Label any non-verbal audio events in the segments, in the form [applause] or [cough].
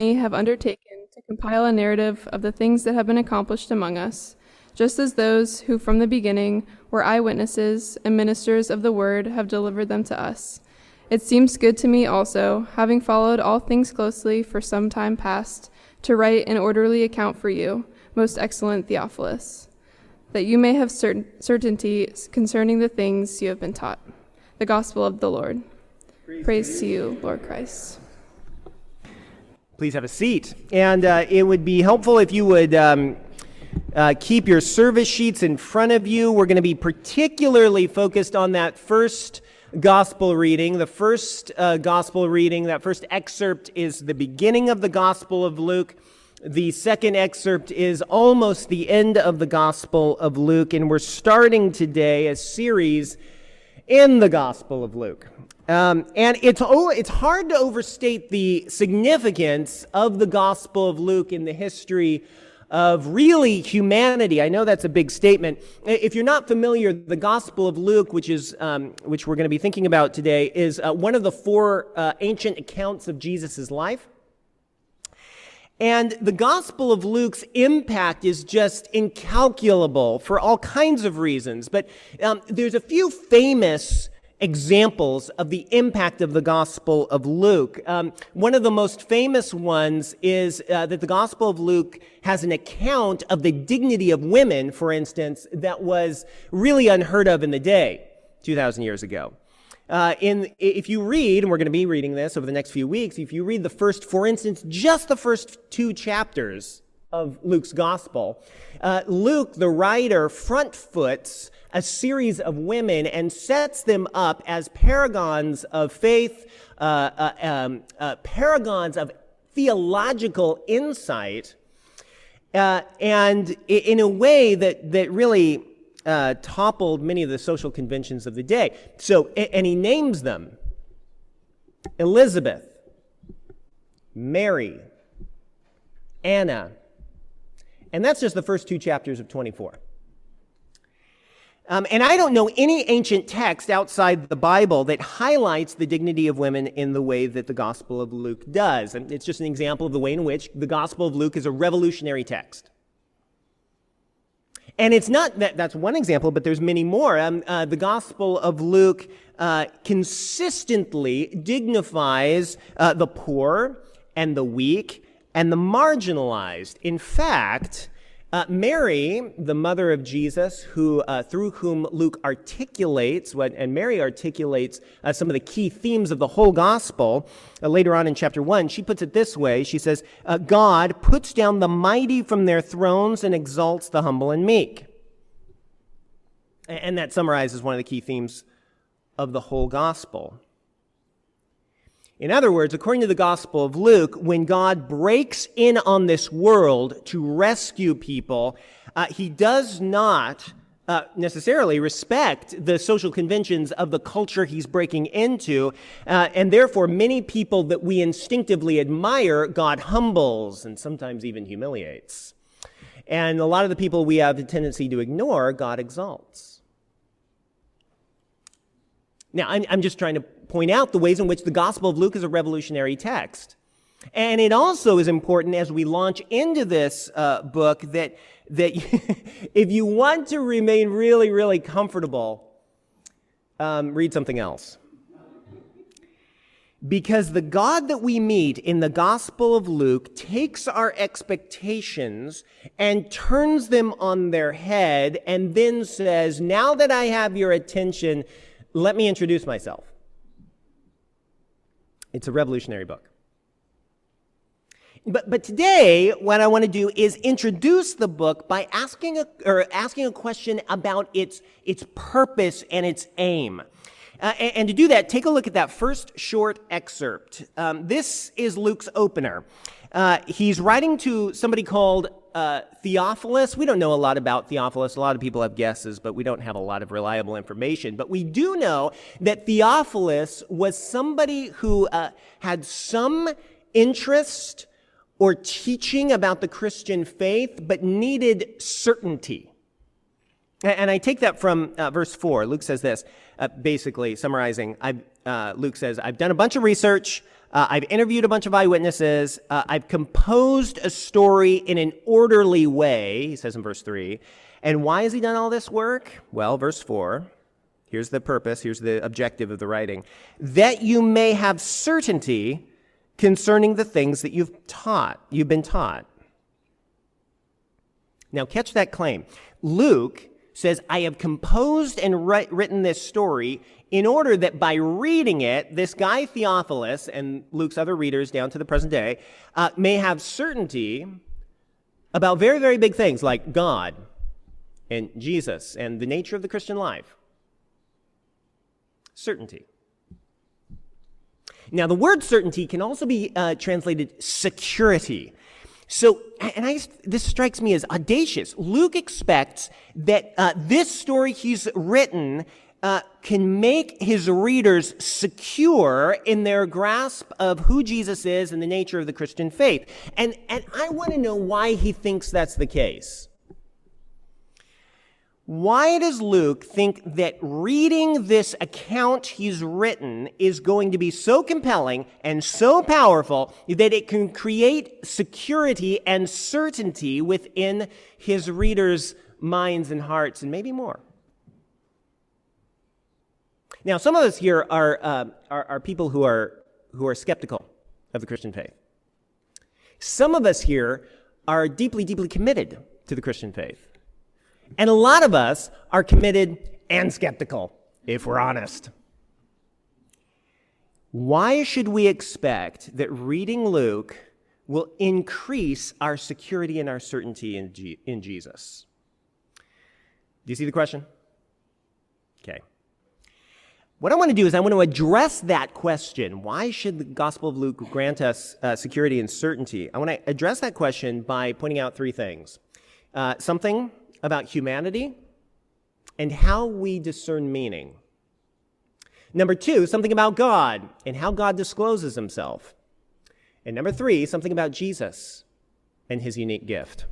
have undertaken to compile a narrative of the things that have been accomplished among us, just as those who from the beginning were eyewitnesses and ministers of the word have delivered them to us. It seems good to me also, having followed all things closely for some time past, to write an orderly account for you, most excellent Theophilus, that you may have cert- certainty concerning the things you have been taught. The gospel of the Lord. Praise, Praise to you, Lord Christ. Please have a seat. And uh, it would be helpful if you would um, uh, keep your service sheets in front of you. We're going to be particularly focused on that first gospel reading. The first uh, gospel reading, that first excerpt, is the beginning of the gospel of Luke. The second excerpt is almost the end of the gospel of Luke. And we're starting today a series in the gospel of Luke. Um, and it's, it's hard to overstate the significance of the Gospel of Luke in the history of really humanity. I know that's a big statement. If you're not familiar, the Gospel of Luke, which is um, which we're going to be thinking about today, is uh, one of the four uh, ancient accounts of Jesus' life. And the Gospel of Luke's impact is just incalculable for all kinds of reasons. But um, there's a few famous examples of the impact of the Gospel of Luke. Um, one of the most famous ones is uh, that the Gospel of Luke has an account of the dignity of women, for instance, that was really unheard of in the day, 2,000 years ago. Uh, in, if you read, and we're going to be reading this over the next few weeks, if you read the first, for instance, just the first two chapters of Luke's gospel, uh, Luke, the writer, front foots a series of women and sets them up as paragons of faith, uh, uh, um, uh, paragons of theological insight, uh, and in a way that, that really uh, toppled many of the social conventions of the day. So, and he names them Elizabeth, Mary, Anna, and that's just the first two chapters of 24. Um, and I don't know any ancient text outside the Bible that highlights the dignity of women in the way that the Gospel of Luke does. And it's just an example of the way in which the Gospel of Luke is a revolutionary text. And it's not that that's one example, but there's many more. Um, uh, the Gospel of Luke uh, consistently dignifies uh, the poor and the weak and the marginalized. In fact, uh, Mary, the mother of Jesus, who uh, through whom Luke articulates what, and Mary articulates uh, some of the key themes of the whole gospel. Uh, later on in chapter one, she puts it this way: She says, uh, "God puts down the mighty from their thrones and exalts the humble and meek." And that summarizes one of the key themes of the whole gospel. In other words, according to the Gospel of Luke, when God breaks in on this world to rescue people, uh, he does not uh, necessarily respect the social conventions of the culture he's breaking into. Uh, and therefore, many people that we instinctively admire, God humbles and sometimes even humiliates. And a lot of the people we have a tendency to ignore, God exalts. Now, I'm, I'm just trying to point out the ways in which the Gospel of Luke is a revolutionary text. And it also is important as we launch into this uh, book that, that [laughs] if you want to remain really, really comfortable, um, read something else. Because the God that we meet in the Gospel of Luke takes our expectations and turns them on their head and then says, Now that I have your attention, let me introduce myself. It's a revolutionary book. But, but today, what I want to do is introduce the book by asking a, or asking a question about its, its purpose and its aim. Uh, and, and, to do that, take a look at that first short excerpt. Um, this is Luke's opener. Uh, he's writing to somebody called uh, Theophilus. We don't know a lot about Theophilus. A lot of people have guesses, but we don't have a lot of reliable information. But we do know that Theophilus was somebody who uh, had some interest or teaching about the Christian faith, but needed certainty. And I take that from uh, verse 4. Luke says this, uh, basically summarizing. Uh, Luke says, I've done a bunch of research. Uh, I've interviewed a bunch of eyewitnesses. Uh, I've composed a story in an orderly way, he says in verse 3. And why has he done all this work? Well, verse 4. Here's the purpose, here's the objective of the writing. That you may have certainty concerning the things that you've taught, you've been taught. Now, catch that claim. Luke says, I have composed and written this story in order that by reading it, this guy Theophilus and Luke's other readers down to the present day uh, may have certainty about very, very big things like God and Jesus and the nature of the Christian life. Certainty. Now, the word certainty can also be uh, translated security. So, and I, this strikes me as audacious. Luke expects that uh, this story he's written uh, can make his readers secure in their grasp of who Jesus is and the nature of the Christian faith. And, and I want to know why he thinks that's the case. Why does Luke think that reading this account he's written is going to be so compelling and so powerful that it can create security and certainty within his readers' minds and hearts, and maybe more? Now, some of us here are, uh, are, are people who are, who are skeptical of the Christian faith. Some of us here are deeply, deeply committed to the Christian faith. And a lot of us are committed and skeptical, if we're honest. Why should we expect that reading Luke will increase our security and our certainty in, G- in Jesus? Do you see the question? What I want to do is I want to address that question. Why should the Gospel of Luke grant us uh, security and certainty? I want to address that question by pointing out three things. Uh, something about humanity and how we discern meaning. Number two, something about God and how God discloses himself. And number three, something about Jesus and his unique gift.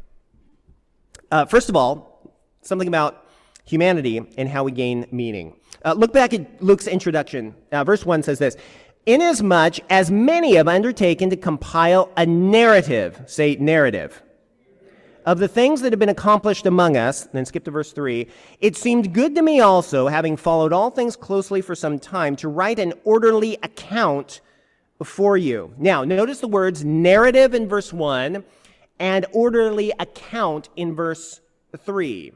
Uh, first of all, something about humanity and how we gain meaning. Uh, look back at Luke's introduction. Uh, verse 1 says this Inasmuch as many have undertaken to compile a narrative, say narrative, of the things that have been accomplished among us, then skip to verse 3, it seemed good to me also, having followed all things closely for some time, to write an orderly account for you. Now, notice the words narrative in verse 1 and orderly account in verse 3.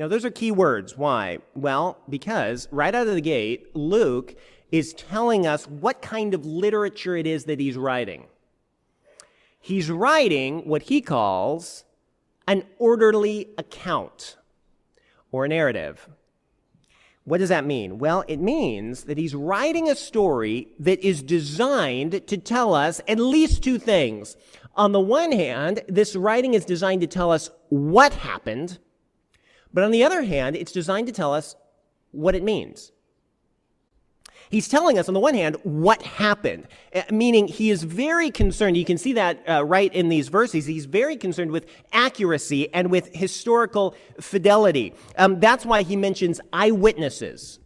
Now, those are key words. Why? Well, because right out of the gate, Luke is telling us what kind of literature it is that he's writing. He's writing what he calls an orderly account or a narrative. What does that mean? Well, it means that he's writing a story that is designed to tell us at least two things. On the one hand, this writing is designed to tell us what happened, but on the other hand, it's designed to tell us what it means. He's telling us, on the one hand, what happened, uh, meaning he is very concerned. You can see that uh, right in these verses. He's very concerned with accuracy and with historical fidelity. Um, that's why he mentions eyewitnesses.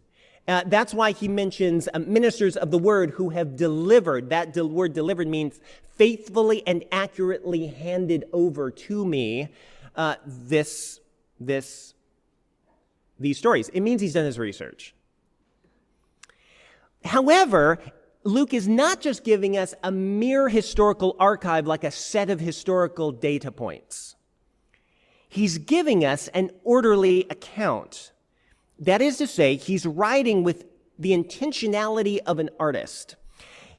Uh, that's why he mentions uh, ministers of the word who have delivered. That word delivered means faithfully and accurately handed over to me uh, this, this, these stories. It means he's done his research. However, Luke is not just giving us a mere historical archive like a set of historical data points. He's giving us an orderly account. That is to say, he's writing with the intentionality of an artist.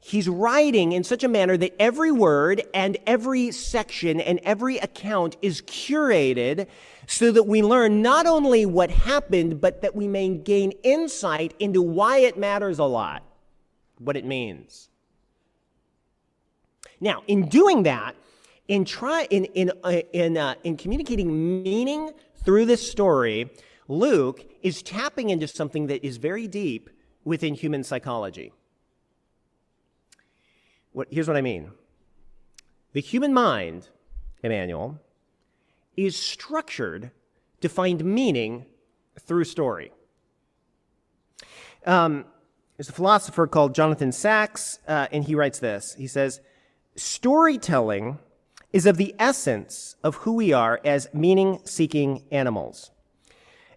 He's writing in such a manner that every word and every section and every account is curated so that we learn not only what happened, but that we may gain insight into why it matters a lot, what it means. Now, in doing that, in try in in uh, in uh, in communicating meaning through this story, Luke is tapping into something that is very deep within human psychology. What, here's what I mean. The human mind, Emmanuel, is structured to find meaning through story. Um, There's a philosopher called Jonathan Sacks, uh, and he writes this. He says, Storytelling is of the essence of who we are as meaning seeking animals.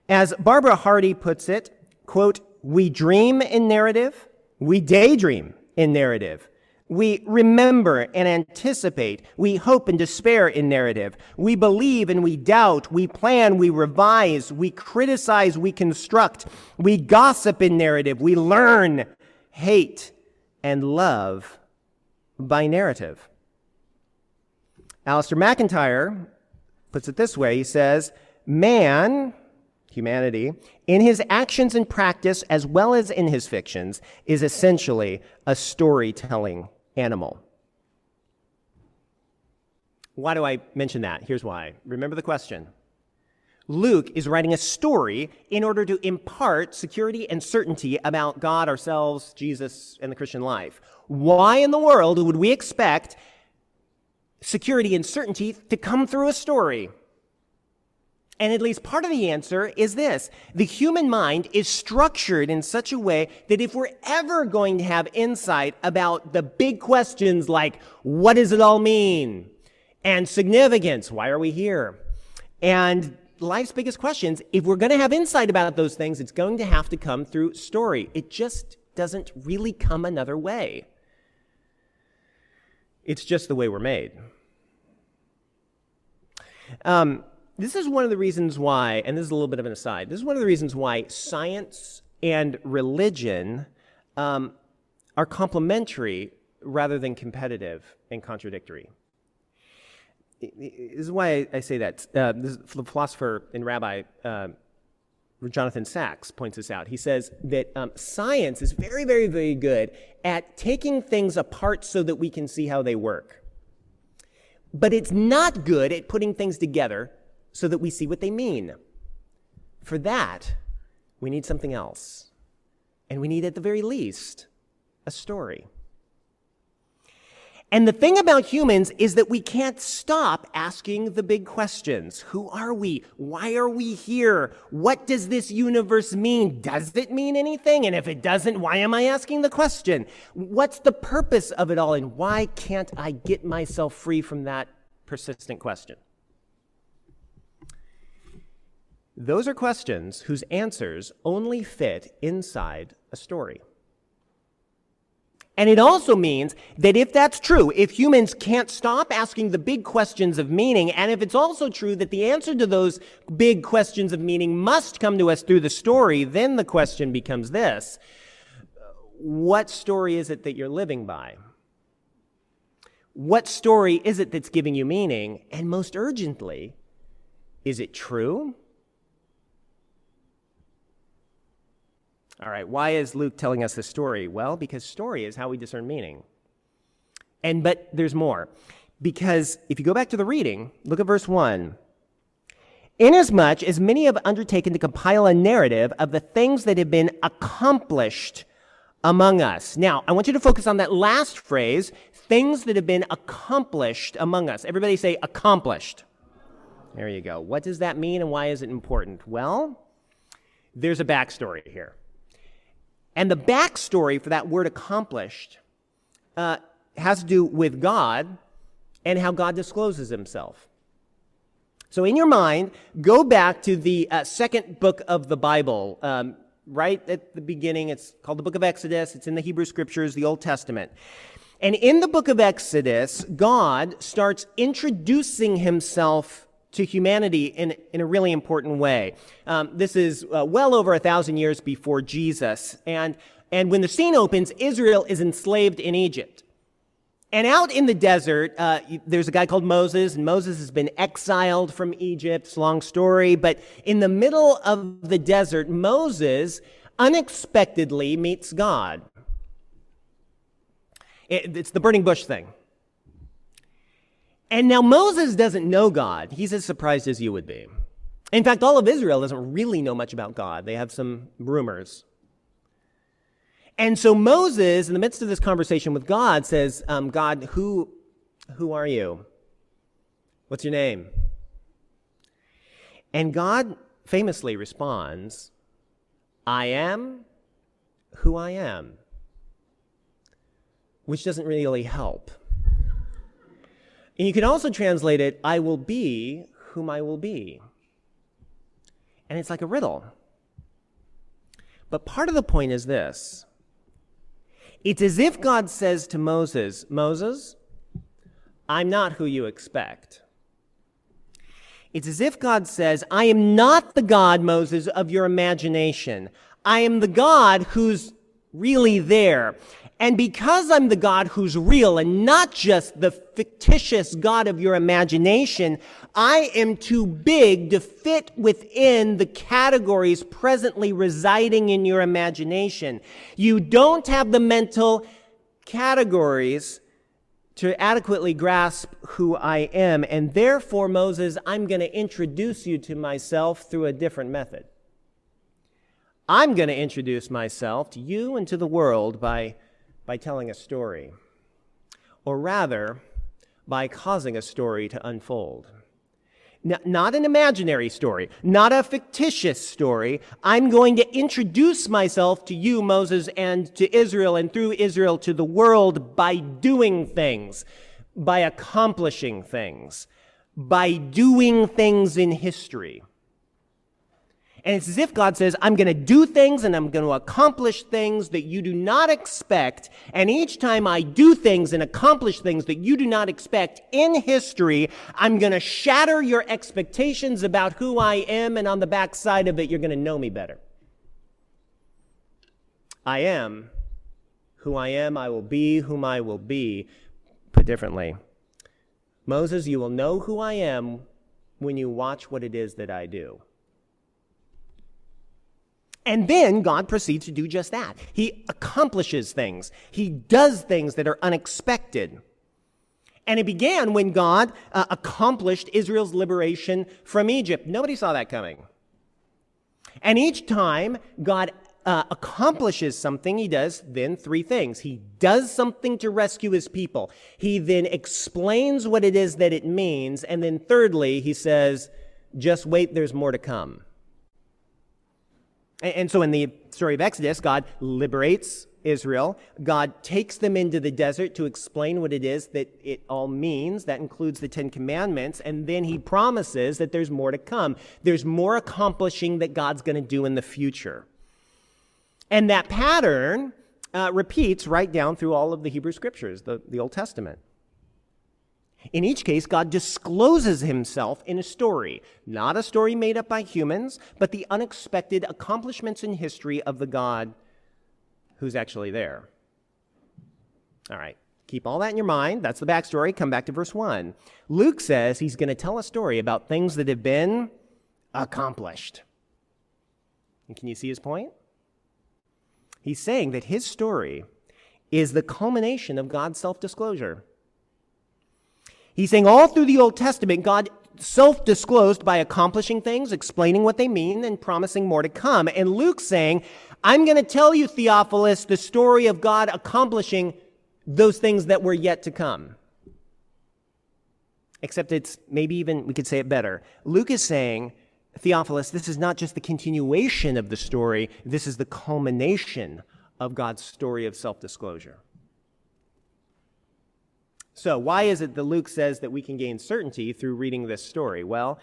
As Barbara Hardy puts it, quote, we dream in narrative, we daydream in narrative. We remember and anticipate. We hope and despair in narrative. We believe and we doubt. We plan, we revise. We criticize, we construct. We gossip in narrative. We learn, hate, and love by narrative. Alasdair MacIntyre puts it this way. He says, man, humanity, in his actions and practice, as well as in his fictions, is essentially a storytelling animal. Why do I mention that? Here's why. Remember the question. Luke is writing a story in order to impart security and certainty about God, ourselves, Jesus, and the Christian life. Why in the world would we expect security and certainty to come through a story? And at least part of the answer is this. The human mind is structured in such a way that if we're ever going to have insight about the big questions like, what does it all mean? And significance, why are we here? And life's biggest questions, if we're going to have insight about those things, it's going to have to come through story. It just doesn't really come another way. It's just the way we're made. Um, this is one of the reasons why, and this is a little bit of an aside, this is one of the reasons why science and religion um, are complementary rather than competitive and contradictory. This is why I say that. Uh, this, the philosopher and rabbi uh, Jonathan Sacks points this out. He says that um, science is very, very, very good at taking things apart so that we can see how they work. But it's not good at putting things together so that we see what they mean. For that, we need something else. And we need, at the very least, a story. And the thing about humans is that we can't stop asking the big questions. Who are we? Why are we here? What does this universe mean? Does it mean anything? And if it doesn't, why am I asking the question? What's the purpose of it all? And why can't I get myself free from that persistent question? Those are questions whose answers only fit inside a story. And it also means that if that's true, if humans can't stop asking the big questions of meaning, and if it's also true that the answer to those big questions of meaning must come to us through the story, then the question becomes this What story is it that you're living by? What story is it that's giving you meaning? And most urgently, is it true? All right, why is Luke telling us this story? Well, because story is how we discern meaning. And but there's more. Because if you go back to the reading, look at verse 1. Inasmuch as many have undertaken to compile a narrative of the things that have been accomplished among us. Now, I want you to focus on that last phrase, things that have been accomplished among us. Everybody say accomplished. There you go. What does that mean and why is it important? Well, there's a backstory here. And the backstory for that word accomplished uh, has to do with God and how God discloses himself. So, in your mind, go back to the uh, second book of the Bible. Um, right at the beginning, it's called the book of Exodus. It's in the Hebrew scriptures, the Old Testament. And in the book of Exodus, God starts introducing himself to humanity in, in a really important way. Um, this is uh, well over a thousand years before Jesus. And, and when the scene opens, Israel is enslaved in Egypt. And out in the desert, uh, there's a guy called Moses, and Moses has been exiled from Egypt. It's a long story. But in the middle of the desert, Moses unexpectedly meets God. It, it's the burning bush thing. And now Moses doesn't know God. He's as surprised as you would be. In fact, all of Israel doesn't really know much about God. They have some rumors. And so Moses, in the midst of this conversation with God, says, um, God, who, who are you? What's your name? And God famously responds, I am who I am, which doesn't really help. And you can also translate it, I will be whom I will be. And it's like a riddle. But part of the point is this it's as if God says to Moses, Moses, I'm not who you expect. It's as if God says, I am not the God, Moses, of your imagination. I am the God who's really there. And because I'm the God who's real and not just the fictitious God of your imagination, I am too big to fit within the categories presently residing in your imagination. You don't have the mental categories to adequately grasp who I am. And therefore, Moses, I'm going to introduce you to myself through a different method. I'm going to introduce myself to you and to the world by by telling a story, or rather, by causing a story to unfold. not an imaginary story, not a fictitious story. I'm going to introduce myself to you, Moses, and to Israel, and through Israel to the world by doing things, by accomplishing things, by doing things in history. And it's as if God says, I'm going to do things and I'm going to accomplish things that you do not expect. And each time I do things and accomplish things that you do not expect in history, I'm going to shatter your expectations about who I am. And on the backside of it, you're going to know me better. I am who I am. I will be whom I will be. Put differently, Moses, you will know who I am when you watch what it is that I do. And then God proceeds to do just that. He accomplishes things. He does things that are unexpected. And it began when God uh, accomplished Israel's liberation from Egypt. Nobody saw that coming. And each time God uh, accomplishes something, he does then three things. He does something to rescue his people. He then explains what it is that it means. And then thirdly, he says, just wait, there's more to come. And so in the story of Exodus, God liberates Israel. God takes them into the desert to explain what it is that it all means. That includes the Ten Commandments. And then he promises that there's more to come. There's more accomplishing that God's going to do in the future. And that pattern uh, repeats right down through all of the Hebrew scriptures, the, the Old Testament. In each case, God discloses himself in a story, not a story made up by humans, but the unexpected accomplishments in history of the God who's actually there. All right, keep all that in your mind. That's the backstory. Come back to verse 1. Luke says he's going to tell a story about things that have been accomplished. And can you see his point? He's saying that his story is the culmination of God's self disclosure. He's saying all through the Old Testament, God self disclosed by accomplishing things, explaining what they mean, and promising more to come. And Luke's saying, I'm going to tell you, Theophilus, the story of God accomplishing those things that were yet to come. Except it's maybe even, we could say it better. Luke is saying, Theophilus, this is not just the continuation of the story, this is the culmination of God's story of self disclosure. So, why is it that Luke says that we can gain certainty through reading this story? Well,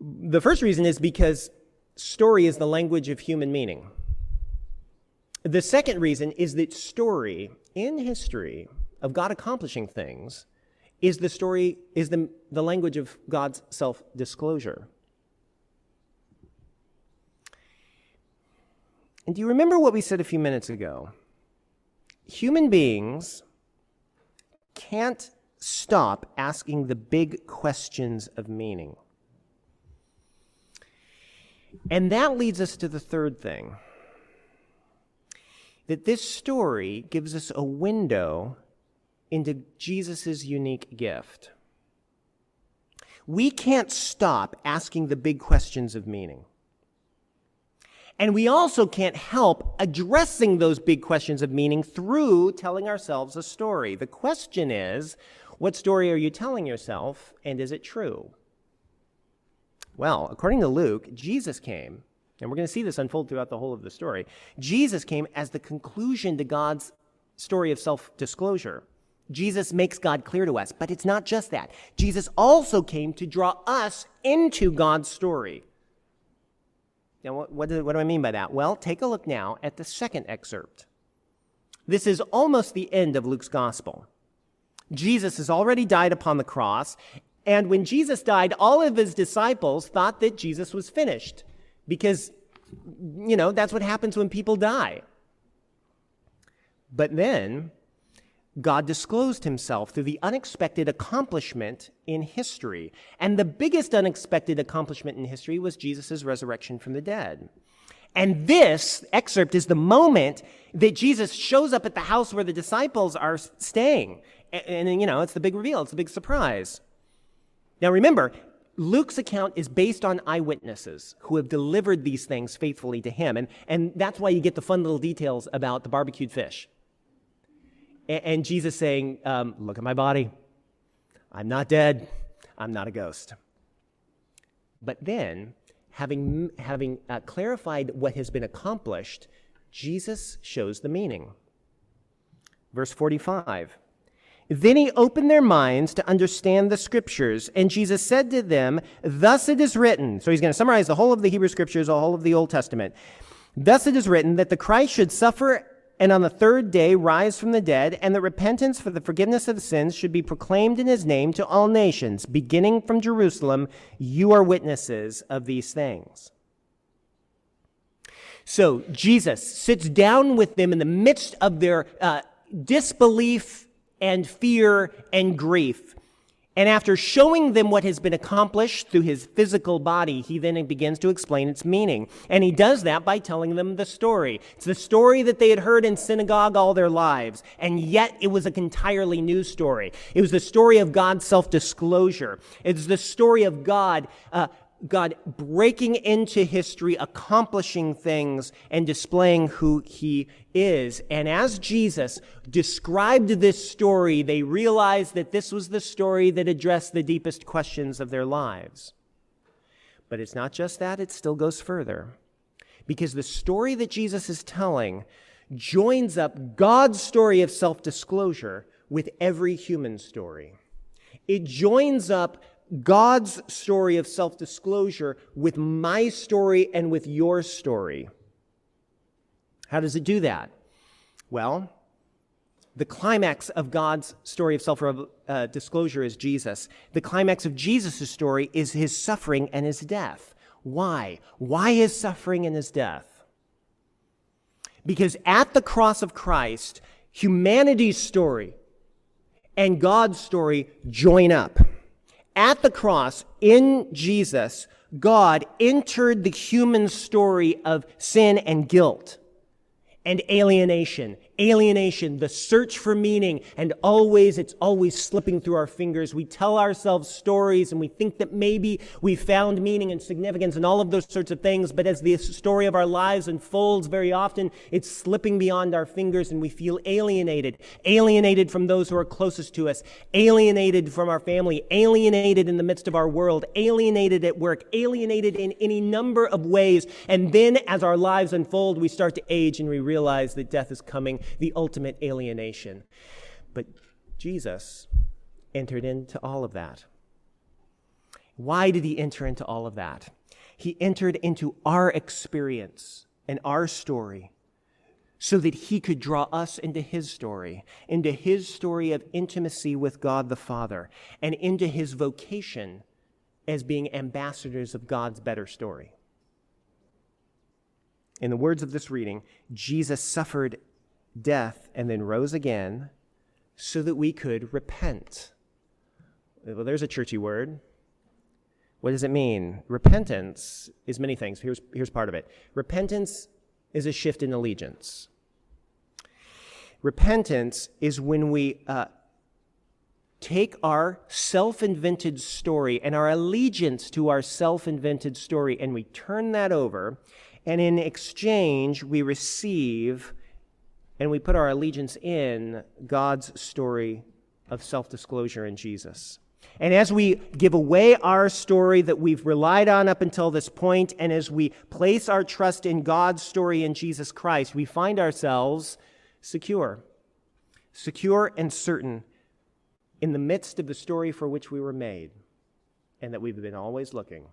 the first reason is because story is the language of human meaning. The second reason is that story in history of God accomplishing things is the story, is the, the language of God's self disclosure. And do you remember what we said a few minutes ago? Human beings can't stop asking the big questions of meaning. And that leads us to the third thing that this story gives us a window into Jesus' unique gift. We can't stop asking the big questions of meaning. And we also can't help addressing those big questions of meaning through telling ourselves a story. The question is, what story are you telling yourself, and is it true? Well, according to Luke, Jesus came And we're going to see this unfold throughout the whole of the story. Jesus came as the conclusion to God's story of self disclosure. Jesus makes God clear to us, but it's not just that. Jesus also came to draw us into God's story. Now, what, what, do, what do I mean by that? Well, take a look now at the second excerpt. This is almost the end of Luke's gospel. Jesus has already died upon the cross, and when Jesus died, all of his disciples thought that Jesus was finished because, you know, that's what happens when people die. But then, God disclosed himself through the unexpected accomplishment in history. And the biggest unexpected accomplishment in history was Jesus' resurrection from the dead. And this excerpt is the moment that Jesus shows up at the house where the disciples are staying. And, and, you know, it's the big reveal, it's the big surprise. Now remember, Luke's account is based on eyewitnesses who have delivered these things faithfully to him. And, and that's why you get the fun little details about the barbecued fish. And, Jesus saying, um, Look at my body. I'm not dead. I'm not a ghost. But then, having, having uh, clarified what has been accomplished, Jesus shows the meaning. Verse 45 then he opened their minds to understand the scriptures, and Jesus said to them, Thus it is written. So he's going to summarize the whole of the Hebrew scriptures, the whole of the Old Testament. Thus it is written that the Christ should suffer and on the third day rise from the dead, and that repentance for the forgiveness of sins should be proclaimed in his name to all nations, beginning from Jerusalem. You are witnesses of these things. So Jesus sits down with them in the midst of their uh, disbelief and fear and grief. And after showing them what has been accomplished through his physical body, he then begins to explain its meaning. And he does that by telling them the story. It's the story that they had heard in synagogue all their lives. And yet it was an entirely new story. It was the story of God's self-disclosure. It's the story of God uh, God breaking into history, accomplishing things, and displaying who he is. And as Jesus described this story, they realized that this was the story that addressed the deepest questions of their lives. But it's not just that, it still goes further. Because the story that Jesus is telling joins up God's story of self disclosure with every human story. It joins up God's story of self disclosure with my story and with your story. How does it do that? Well, the climax of God's story of self uh, disclosure is Jesus. The climax of Jesus' story is his suffering and his death. Why? Why his suffering and his death? Because at the cross of Christ, humanity's story and God's story join up. At the cross, in Jesus, God entered the human story of sin and guilt and alienation alienation, the search for meaning, and always, it's always slipping through our fingers. We tell ourselves stories and we think that maybe we found meaning and significance and all of those sorts of things, but as the story of our lives unfolds, very often it's slipping beyond our fingers and we feel alienated. Alienated from those who are closest to us, alienated from our family, alienated in the midst of our world, alienated at work, alienated in any number of ways. And then as our lives unfold, we start to age and we realize that death is coming the ultimate alienation. But Jesus entered into all of that. Why did he enter into all of that? He entered into our experience and our story so that he could draw us into his story, into his story of intimacy with God the Father, and into his vocation as being ambassadors of God's better story. In the words of this reading, Jesus suffered death, and then rose again so that we could repent. Well, there's a churchy word. What does it mean? Repentance is many things. Here's, here's part of it. Repentance is a shift in allegiance. Repentance is when we uh, take our self invented story and our allegiance to our self invented story and we turn that over, and in exchange, we receive and we put our allegiance in God's story of self disclosure in Jesus. And as we give away our story that we've relied on up until this point, and as we place our trust in God's story in Jesus Christ, we find ourselves secure. Secure and certain in the midst of the story for which we were made, and that we've been always looking.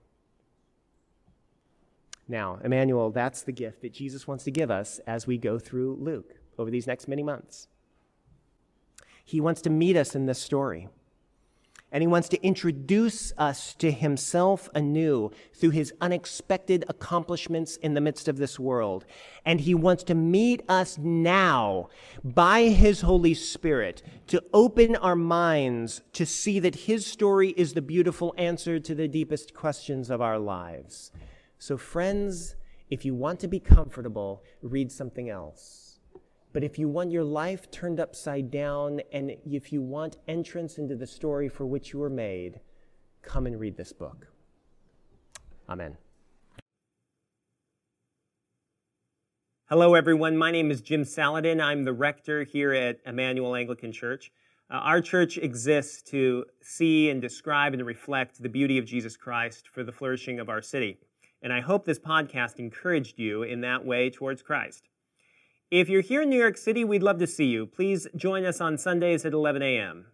Now, Emmanuel, that's the gift that Jesus wants to give us as we go through Luke over these next many months. He wants to meet us in this story. And he wants to introduce us to himself anew through his unexpected accomplishments in the midst of this world. And he wants to meet us now by his Holy Spirit to open our minds to see that his story is the beautiful answer to the deepest questions of our lives. So, friends, if you want to be comfortable, read something else. But if you want your life turned upside down and if you want entrance into the story for which you were made, come and read this book. Amen. Hello, everyone. My name is Jim Salladin. I'm the rector here at Emmanuel Anglican Church. Uh, our church exists to see and describe and reflect the beauty of Jesus Christ for the flourishing of our city. And I hope this podcast encouraged you in that way towards Christ. If you're here in New York City, we'd love to see you. Please join us on Sundays at 11 a.m.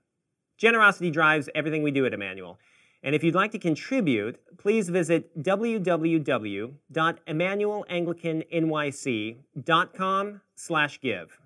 Generosity drives everything we do at Emmanuel. And if you'd like to contribute, please visit www.emmanuelanglicannyc.com slash give.